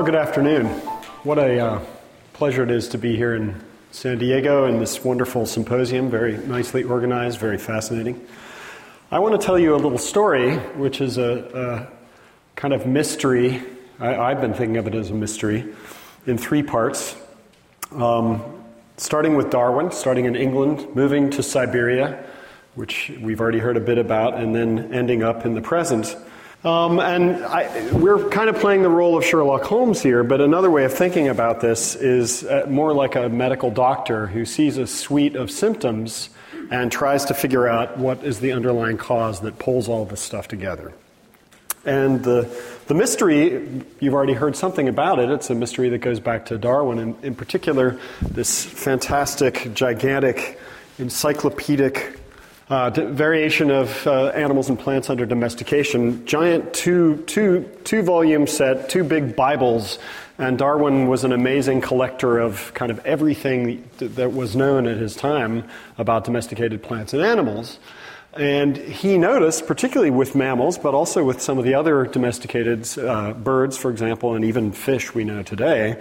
Well, good afternoon. What a uh, pleasure it is to be here in San Diego in this wonderful symposium, very nicely organized, very fascinating. I want to tell you a little story, which is a, a kind of mystery. I, have been thinking of it as a mystery in three parts. Um, starting with Darwin, starting in England, moving to Siberia, which we've already heard a bit about, and then ending up in the present. Um, and I, we're kind of playing the role of Sherlock Holmes here, but another way of thinking about this is uh, more like a medical doctor who sees a suite of symptoms and tries to figure out what is the underlying cause that pulls all this stuff together. And the, the mystery, you've already heard something about it. It's a mystery that goes back to Darwin, and in particular, this fantastic, gigantic, encyclopedic uh, variation of uh, animals and plants under domestication. Giant two, two, two volume set, two big Bibles. And Darwin was an amazing collector of kind of everything that was known at his time about domesticated plants and animals. And he noticed, particularly with mammals, but also with some of the other domesticated uh, birds, for example, and even fish we know today,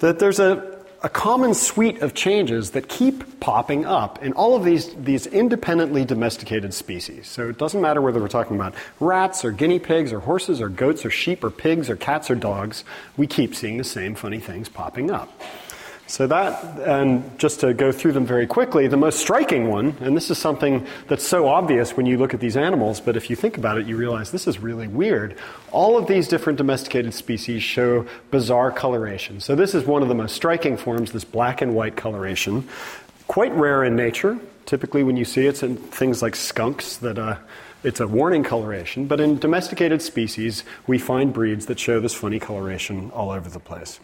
that there's a, a common suite of changes that keep popping up in all of these, these independently domesticated species. So it doesn't matter whether we're talking about rats or guinea pigs or horses or goats or sheep or pigs or cats or dogs, we keep seeing the same funny things popping up. So, that, and just to go through them very quickly, the most striking one, and this is something that's so obvious when you look at these animals, but if you think about it, you realize this is really weird. All of these different domesticated species show bizarre coloration. So, this is one of the most striking forms, this black and white coloration. Quite rare in nature. Typically, when you see it, it's in things like skunks that. Uh, it's a warning coloration, but in domesticated species, we find breeds that show this funny coloration all over the place.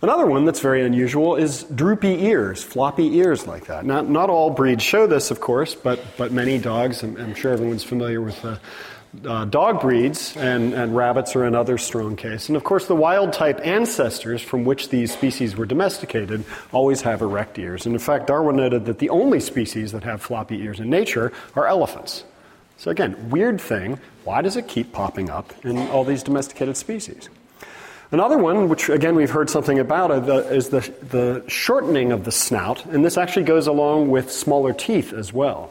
Another one that's very unusual is droopy ears, floppy ears like that. Not, not all breeds show this, of course, but, but many dogs, I'm, I'm sure everyone's familiar with uh, uh, dog breeds, and, and rabbits are another strong case. And of course, the wild type ancestors from which these species were domesticated always have erect ears. And in fact, Darwin noted that the only species that have floppy ears in nature are elephants. So again, weird thing. Why does it keep popping up in all these domesticated species? Another one, which again we've heard something about, is the, the shortening of the snout, and this actually goes along with smaller teeth as well.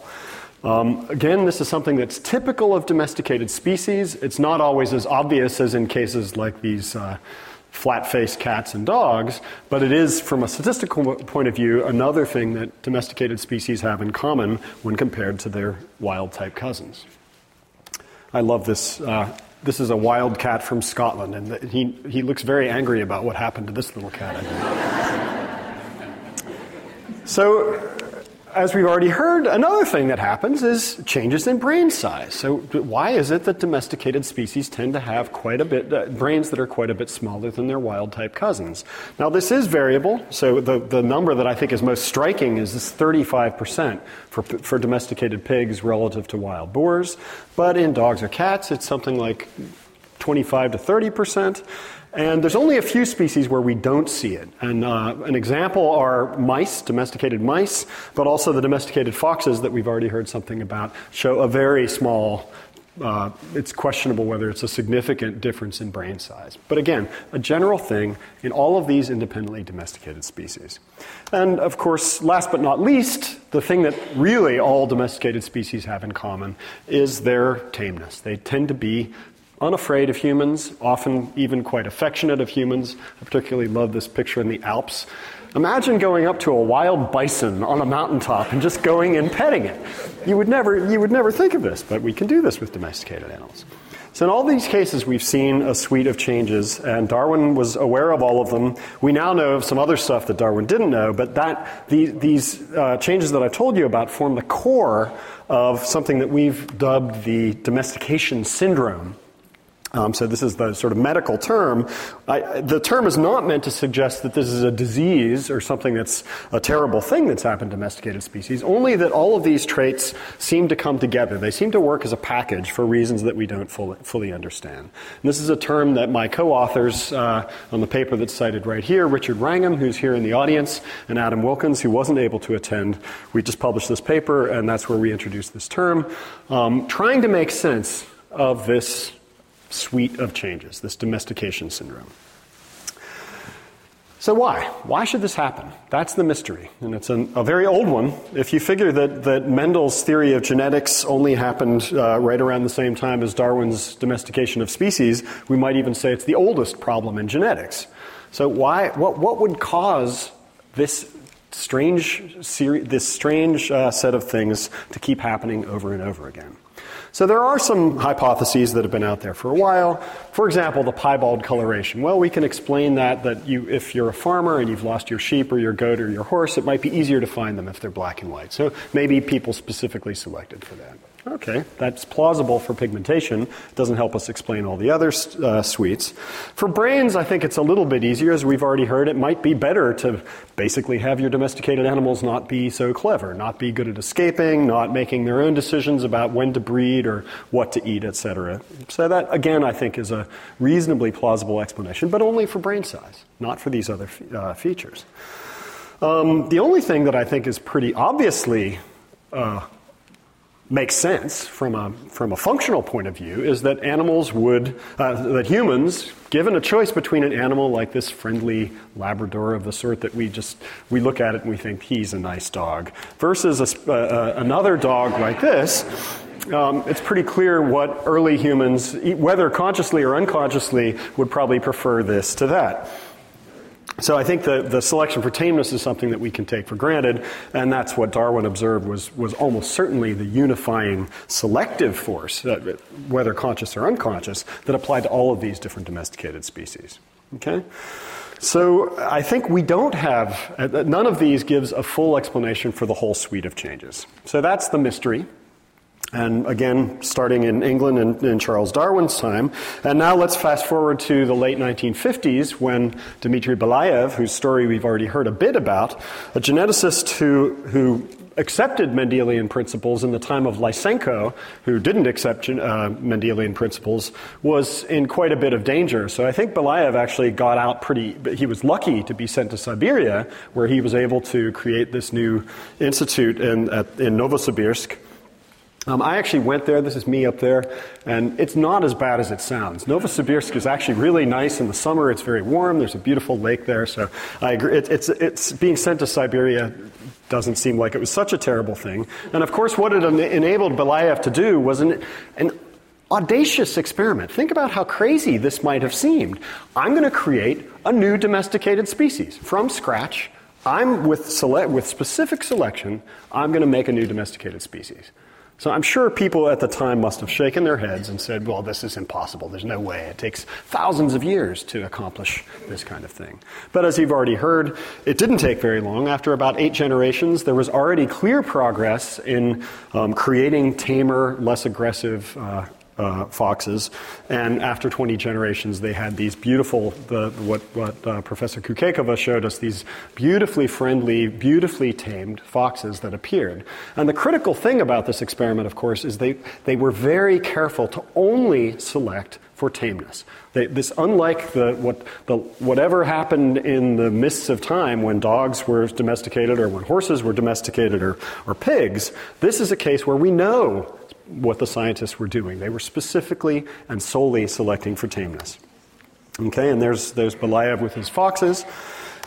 Um, again, this is something that's typical of domesticated species. It's not always as obvious as in cases like these uh, flat faced cats and dogs, but it is, from a statistical point of view, another thing that domesticated species have in common when compared to their wild type cousins. I love this uh, this is a wild cat from Scotland, and he, he looks very angry about what happened to this little cat. so, as we've already heard, another thing that happens is changes in brain size. So, why is it that domesticated species tend to have quite a bit uh, brains that are quite a bit smaller than their wild type cousins? Now, this is variable. So, the, the number that I think is most striking is this 35% for, for domesticated pigs relative to wild boars. But in dogs or cats, it's something like 25 to 30%. And there's only a few species where we don't see it. And uh, an example are mice, domesticated mice, but also the domesticated foxes that we've already heard something about show a very small. Uh, it's questionable whether it's a significant difference in brain size. But again, a general thing in all of these independently domesticated species. And of course, last but not least, the thing that really all domesticated species have in common is their tameness. They tend to be unafraid of humans, often even quite affectionate of humans. I particularly love this picture in the Alps. Imagine going up to a wild bison on a mountaintop and just going and petting it. You would never, you would never think of this, but we can do this with domesticated animals. So, in all these cases, we've seen a suite of changes, and Darwin was aware of all of them. We now know of some other stuff that Darwin didn't know, but that, the, these uh, changes that I've told you about form the core of something that we've dubbed the domestication syndrome um, so this is the sort of medical term. I, the term is not meant to suggest that this is a disease or something that's a terrible thing that's happened to domesticated species. Only that all of these traits seem to come together. They seem to work as a package for reasons that we don't fully, fully understand. And this is a term that my co-authors uh, on the paper that's cited right here, Richard Wrangham, who's here in the audience, and Adam Wilkins, who wasn't able to attend. We just published this paper, and that's where we introduced this term, um, trying to make sense of this suite of changes, this domestication syndrome. So, why? Why should this happen? That's the mystery. And it's an, a very old one. If you figure that, that Mendel's theory of genetics only happened uh, right around the same time as Darwin's domestication of species, we might even say it's the oldest problem in genetics. So, why, what, what would cause this strange, seri- this strange uh, set of things to keep happening over and over again? So there are some hypotheses that have been out there for a while. For example, the piebald coloration. Well, we can explain that that you, if you're a farmer and you've lost your sheep or your goat or your horse, it might be easier to find them if they're black and white. So maybe people specifically selected for that. Okay, that's plausible for pigmentation. It doesn't help us explain all the other uh, suites. For brains, I think it's a little bit easier. As we've already heard, it might be better to basically have your domesticated animals not be so clever, not be good at escaping, not making their own decisions about when to breed or what to eat, etc. So that, again, I think is a reasonably plausible explanation, but only for brain size, not for these other uh, features. Um, the only thing that I think is pretty obviously uh, makes sense from a, from a functional point of view is that animals would, uh, that humans, given a choice between an animal like this friendly Labrador of the sort that we just, we look at it and we think he's a nice dog, versus a, uh, uh, another dog like this, um, it's pretty clear what early humans, whether consciously or unconsciously, would probably prefer this to that. So I think the, the selection for tameness is something that we can take for granted, and that's what Darwin observed was, was almost certainly the unifying selective force, uh, whether conscious or unconscious, that applied to all of these different domesticated species. Okay? So I think we don't have, uh, none of these gives a full explanation for the whole suite of changes. So that's the mystery. And again, starting in England in, in, Charles Darwin's time. And now let's fast forward to the late 1950s when Dmitry Belyaev, whose story we've already heard a bit about, a geneticist who, who accepted Mendelian principles in the time of Lysenko, who didn't accept uh, Mendelian principles, was in quite a bit of danger. So I think Belyaev actually got out pretty, he was lucky to be sent to Siberia, where he was able to create this new institute in, at, in Novosibirsk um, I actually went there. This is me up there, and it's not as bad as it sounds. Novosibirsk is actually really nice in the summer. It's very warm. There's a beautiful lake there. So I agree. It, it's it's being sent to Siberia doesn't seem like it was such a terrible thing. And of course, what it enabled Belyaev to do was an, an audacious experiment. Think about how crazy this might have seemed. I'm going to create a new domesticated species from scratch. I'm with with specific selection. I'm going to make a new domesticated species. So I'm sure people at the time must have shaken their heads and said, well, this is impossible. There's no way. It takes thousands of years to accomplish this kind of thing. But as you've already heard, it didn't take very long. After about eight generations, there was already clear progress in um, creating tamer, less aggressive uh, uh, foxes. And after 20 generations, they had these beautiful, the, what, what uh, Professor Kukekova showed us, these beautifully friendly, beautifully tamed foxes that appeared. And the critical thing about this experiment, of course, is they, they were very careful to only select for tameness. They, this, unlike the, what, the, whatever happened in the mists of time when dogs were domesticated or when horses were domesticated or, or pigs, this is a case where we know what the scientists were doing. They were specifically and solely selecting for tameness. Okay, and there's, there's Belyaev with his foxes.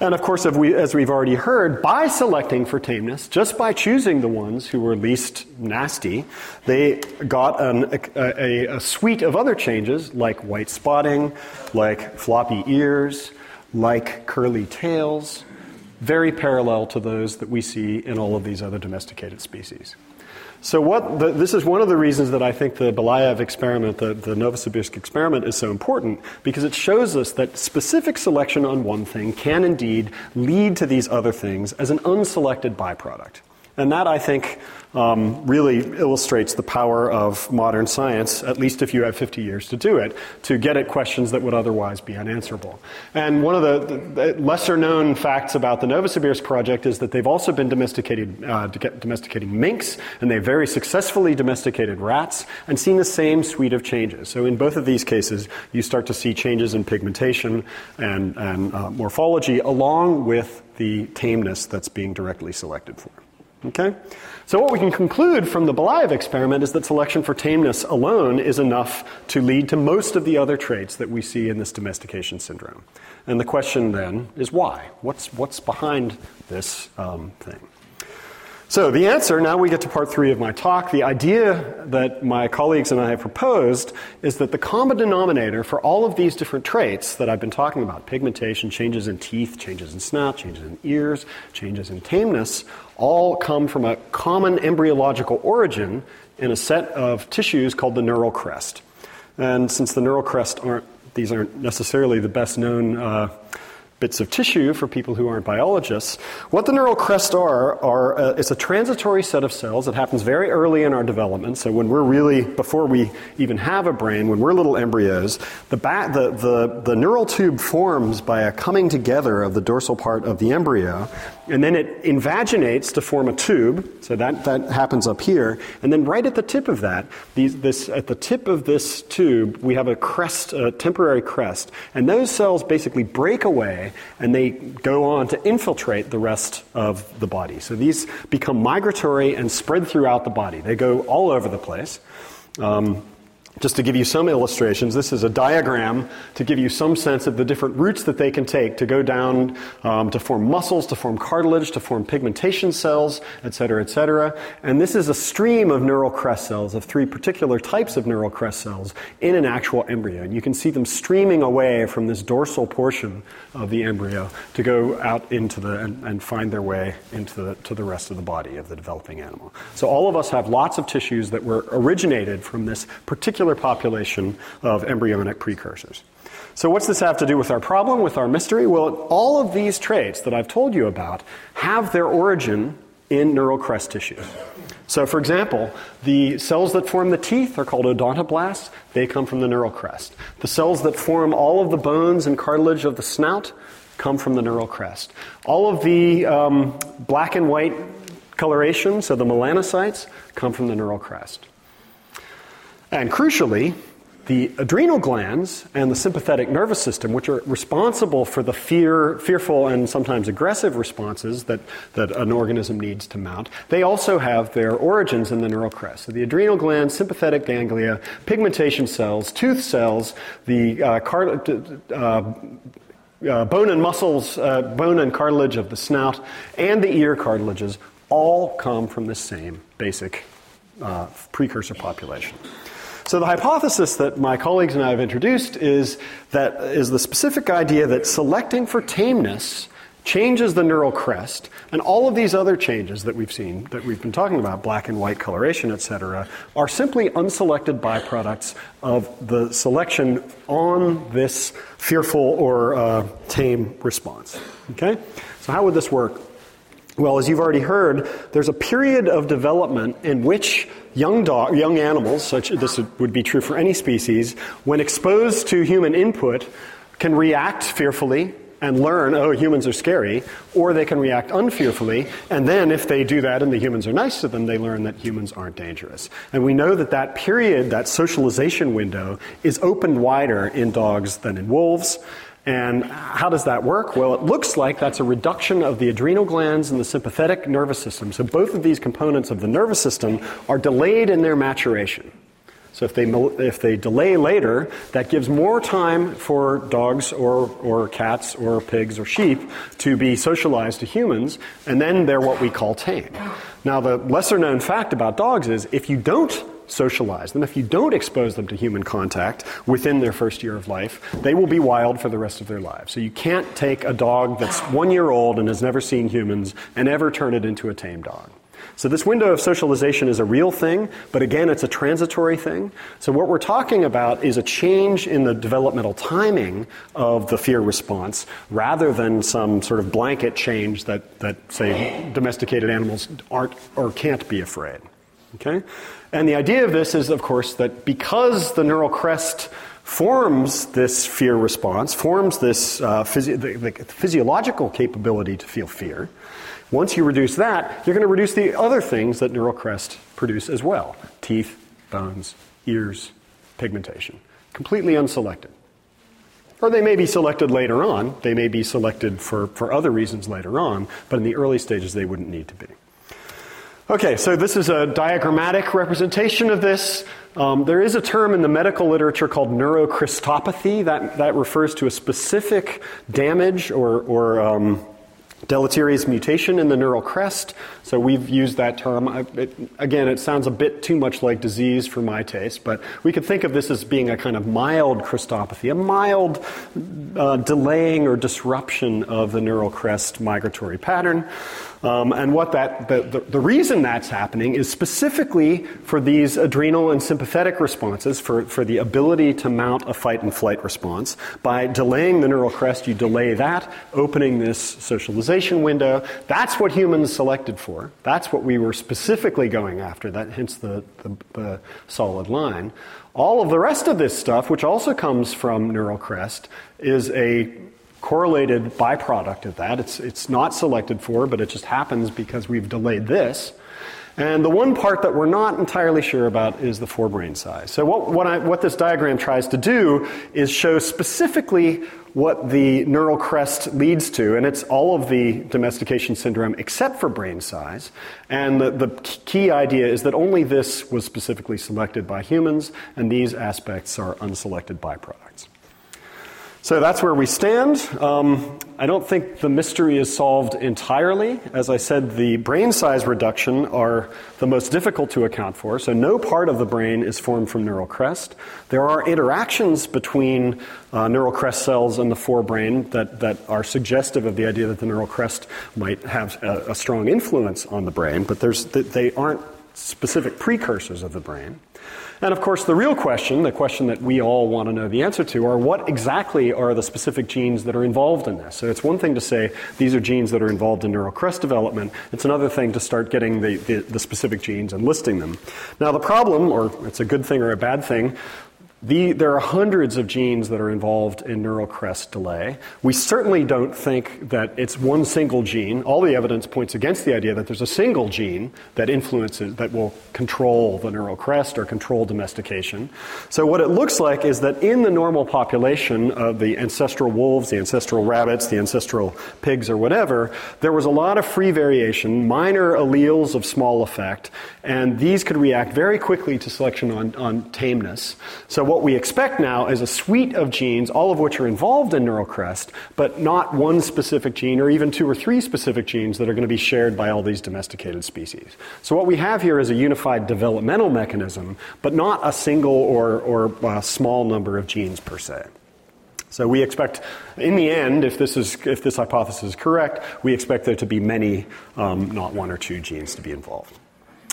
And of course, we, as we've already heard, by selecting for tameness, just by choosing the ones who were least nasty, they got an, a, a, a suite of other changes like white spotting, like floppy ears, like curly tails, very parallel to those that we see in all of these other domesticated species. So what the, this is one of the reasons that I think the Belyaev experiment, the, the Novosibirsk experiment, is so important because it shows us that specific selection on one thing can indeed lead to these other things as an unselected byproduct. And that, I think, um, really illustrates the power of modern science, at least if you have 50 years to do it, to get at questions that would otherwise be unanswerable. And one of the, the lesser known facts about the Novosibirsk project is that they've also been domesticated, uh, domesticating minks, and they've very successfully domesticated rats and seen the same suite of changes. So in both of these cases, you start to see changes in pigmentation and, and uh, morphology along with the tameness that's being directly selected for. Okay? So, what we can conclude from the Belyaev experiment is that selection for tameness alone is enough to lead to most of the other traits that we see in this domestication syndrome. And the question then is why? What's, what's behind this um, thing? So, the answer now we get to part three of my talk. The idea that my colleagues and I have proposed is that the common denominator for all of these different traits that I've been talking about pigmentation, changes in teeth, changes in snout, changes in ears, changes in tameness all come from a common embryological origin in a set of tissues called the neural crest. And since the neural crest aren't, these aren't necessarily the best known. Uh, bits of tissue for people who aren't biologists. What the neural crests are, are uh, it's a transitory set of cells that happens very early in our development. So when we're really, before we even have a brain, when we're little embryos, the, back, the, the, the neural tube forms by a coming together of the dorsal part of the embryo, and then it invaginates to form a tube. So that, that happens up here. And then right at the tip of that, these, this, at the tip of this tube, we have a crest, a temporary crest. And those cells basically break away and they go on to infiltrate the rest of the body. So these become migratory and spread throughout the body. They go all over the place. Um, just to give you some illustrations, this is a diagram to give you some sense of the different routes that they can take to go down um, to form muscles, to form cartilage, to form pigmentation cells, et cetera, et cetera. And this is a stream of neural crest cells, of three particular types of neural crest cells in an actual embryo. And you can see them streaming away from this dorsal portion of the embryo to go out into the, and, and find their way into the, to the rest of the body of the developing animal. So all of us have lots of tissues that were originated from this particular particular population of embryonic precursors. So, what's this have to do with our problem, with our mystery? Well, all of these traits that I've told you about have their origin in neural crest tissues. So, for example, the cells that form the teeth are called odontoblasts. They come from the neural crest. The cells that form all of the bones and cartilage of the snout come from the neural crest. All of the um, black and white coloration, so the melanocytes, come from the neural crest. And crucially, the adrenal glands and the sympathetic nervous system, which are responsible for the fear, fearful and sometimes aggressive responses that, that an organism needs to mount, they also have their origins in the neural crest. So the adrenal glands, sympathetic ganglia, pigmentation cells, tooth cells, the uh, car- uh, uh, bone and muscles, uh, bone and cartilage of the snout, and the ear cartilages all come from the same basic uh, precursor population. So the hypothesis that my colleagues and I have introduced is that is the specific idea that selecting for tameness changes the neural crest, and all of these other changes that we've seen, that we've been talking about, black and white coloration, etc., are simply unselected byproducts of the selection on this fearful or uh, tame response. Okay? So how would this work? Well, as you've already heard, there's a period of development in which young dog, young animals, such as this would be true for any species, when exposed to human input, can react fearfully and learn, oh, humans are scary, or they can react unfearfully, and then if they do that and the humans are nice to them, they learn that humans aren't dangerous. And we know that that period, that socialization window, is opened wider in dogs than in wolves. And how does that work? Well, it looks like that's a reduction of the adrenal glands and the sympathetic nervous system. So both of these components of the nervous system are delayed in their maturation. So if they, if they delay later, that gives more time for dogs or, or cats or pigs or sheep to be socialized to humans, and then they're what we call tame. Now, the lesser known fact about dogs is if you don't socialize them, if you don't expose them to human contact within their first year of life, they will be wild for the rest of their lives. So you can't take a dog that's one year old and has never seen humans and ever turn it into a tame dog. So this window of socialization is a real thing, but again, it's a transitory thing. So what we're talking about is a change in the developmental timing of the fear response rather than some sort of blanket change that, that say, domesticated animals aren't or can't be afraid. Okay? And the idea of this is, of course, that because the neural crest forms this fear response, forms this uh, the, the physiological capability to feel fear, once you reduce that, you're going to reduce the other things that neural crest produce as well teeth, bones, ears, pigmentation. Completely unselected. Or they may be selected later on. They may be selected for, for other reasons later on, but in the early stages, they wouldn't need to be. Okay, so this is a diagrammatic representation of this. Um, there is a term in the medical literature called neurocristopathy that, that refers to a specific damage or, or um, deleterious mutation in the neural crest. So we've used that term. I, it, again, it sounds a bit too much like disease for my taste, but we could think of this as being a kind of mild cristopathy, a mild uh, delaying or disruption of the neural crest migratory pattern. Um, and what that, the, the, the, reason that's happening is specifically for these adrenal and sympathetic responses, for, for the ability to mount a fight and flight response. By delaying the neural crest, you delay that, opening this socialization window. That's what humans selected for. That's what we were specifically going after, that, hence the, the, the solid line. All of the rest of this stuff, which also comes from neural crest, is a correlated byproduct of that. It's, it's not selected for, but it just happens because we've delayed this. And the one part that we're not entirely sure about is the forebrain size. So, what, what, I, what, this diagram tries to do is show specifically what the neural crest leads to, and it's all of the domestication syndrome except for brain size. And the, the key idea is that only this was specifically selected by humans, and these aspects are unselected byproducts. So that's where we stand. Um, I don't think the mystery is solved entirely. As I said, the brain size reduction are the most difficult to account for. So no part of the brain is formed from neural crest. There are interactions between uh, neural crest cells and the forebrain that, that are suggestive of the idea that the neural crest might have a, a strong influence on the brain, but there's, they aren't specific precursors of the brain. And of course, the real question, the question that we all want to know the answer to, are what exactly are the specific genes that are involved in this? So it's one thing to say these are genes that are involved in neural crest development. It's another thing to start getting the, the, the specific genes and listing them. Now, the problem, or it's a good thing or a bad thing, the, there are hundreds of genes that are involved in neural crest delay. We certainly don't think that it's one single gene. All the evidence points against the idea that there's a single gene that influences, that will control the neural crest or control domestication. So, what it looks like is that in the normal population of the ancestral wolves, the ancestral rabbits, the ancestral pigs, or whatever, there was a lot of free variation, minor alleles of small effect, and these could react very quickly to selection on, on tameness. So, what we expect now is a suite of genes, all of which are involved in neural crest, but not one specific gene or even two or three specific genes that are going to be shared by all these domesticated species. So, what we have here is a unified developmental mechanism, but not a single or, or a small number of genes per se. So we expect, in the end, if this is if this hypothesis is correct, we expect there to be many, um, not one or two genes to be involved.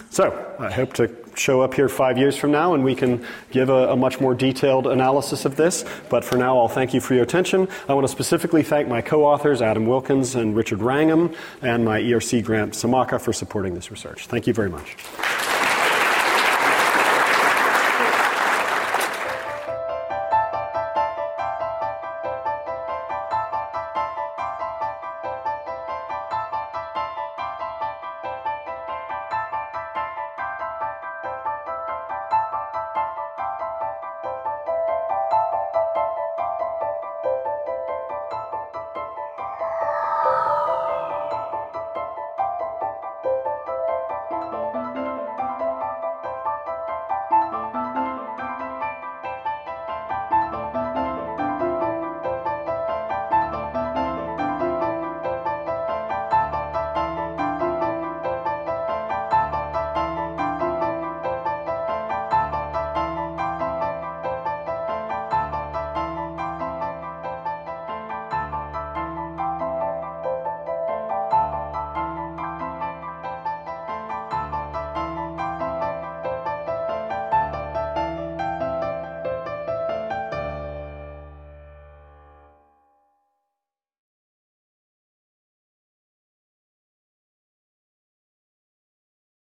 So I hope to show up here five years from now and we can give a, a, much more detailed analysis of this. But for now, I'll thank you for your attention. I want to specifically thank my co authors, Adam Wilkins and Richard Wrangham, and my ERC grant, SOMACCA, for supporting this research. Thank you very much.